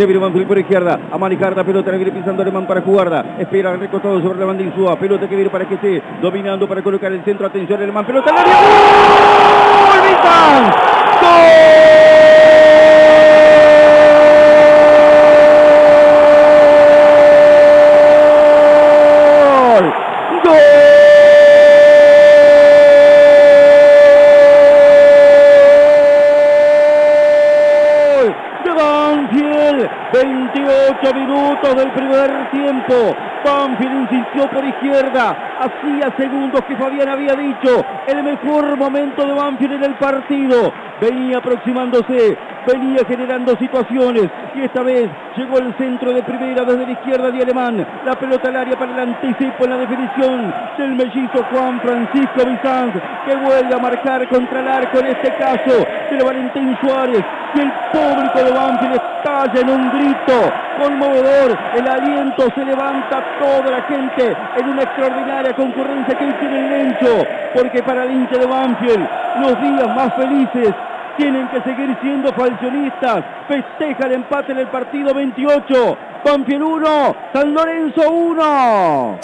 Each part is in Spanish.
Se viene por izquierda. A manejar la pelota. Le viene pisando Alemán para jugarla. Espera recostado sobre la banda Insúa. Pelota que viene para que esté dominando para colocar el centro. Atención Alemán. Pelota. ¡Gol! Minutos del primer tiempo. Banfield insistió por izquierda. Hacía segundos que Fabián había dicho el mejor momento de Banfield en el partido. Venía aproximándose, venía generando situaciones y esta vez llegó el centro de primera desde la izquierda de Alemán. La pelota al área para el anticipo en la definición del mellizo Juan Francisco Bizanz que vuelve a marcar contra el arco en este caso de Valentín Suárez y el público de Banfield estalla en un grito conmovedor. El aliento se levanta toda la gente en una extraordinaria concurrencia que tiene el Lencho, porque para el hincha de Banfield los días más felices tienen que seguir siendo falcionistas. Festeja el empate en el partido 28. Banfield 1, San Lorenzo 1.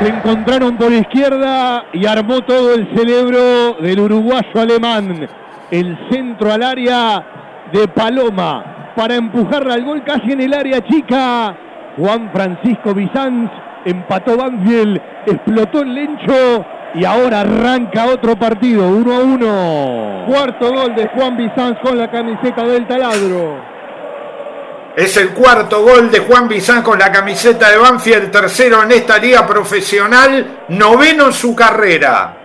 Se encontraron por izquierda y armó todo el cerebro del uruguayo alemán. El centro al área de Paloma para empujarla al gol casi en el área chica. Juan Francisco Bizanz empató Banfield, explotó el lencho y ahora arranca otro partido, 1 a 1. Cuarto gol de Juan Bizanz con la camiseta del taladro. Es el cuarto gol de Juan Bizán con la camiseta de Banfield, tercero en esta liga profesional, noveno en su carrera.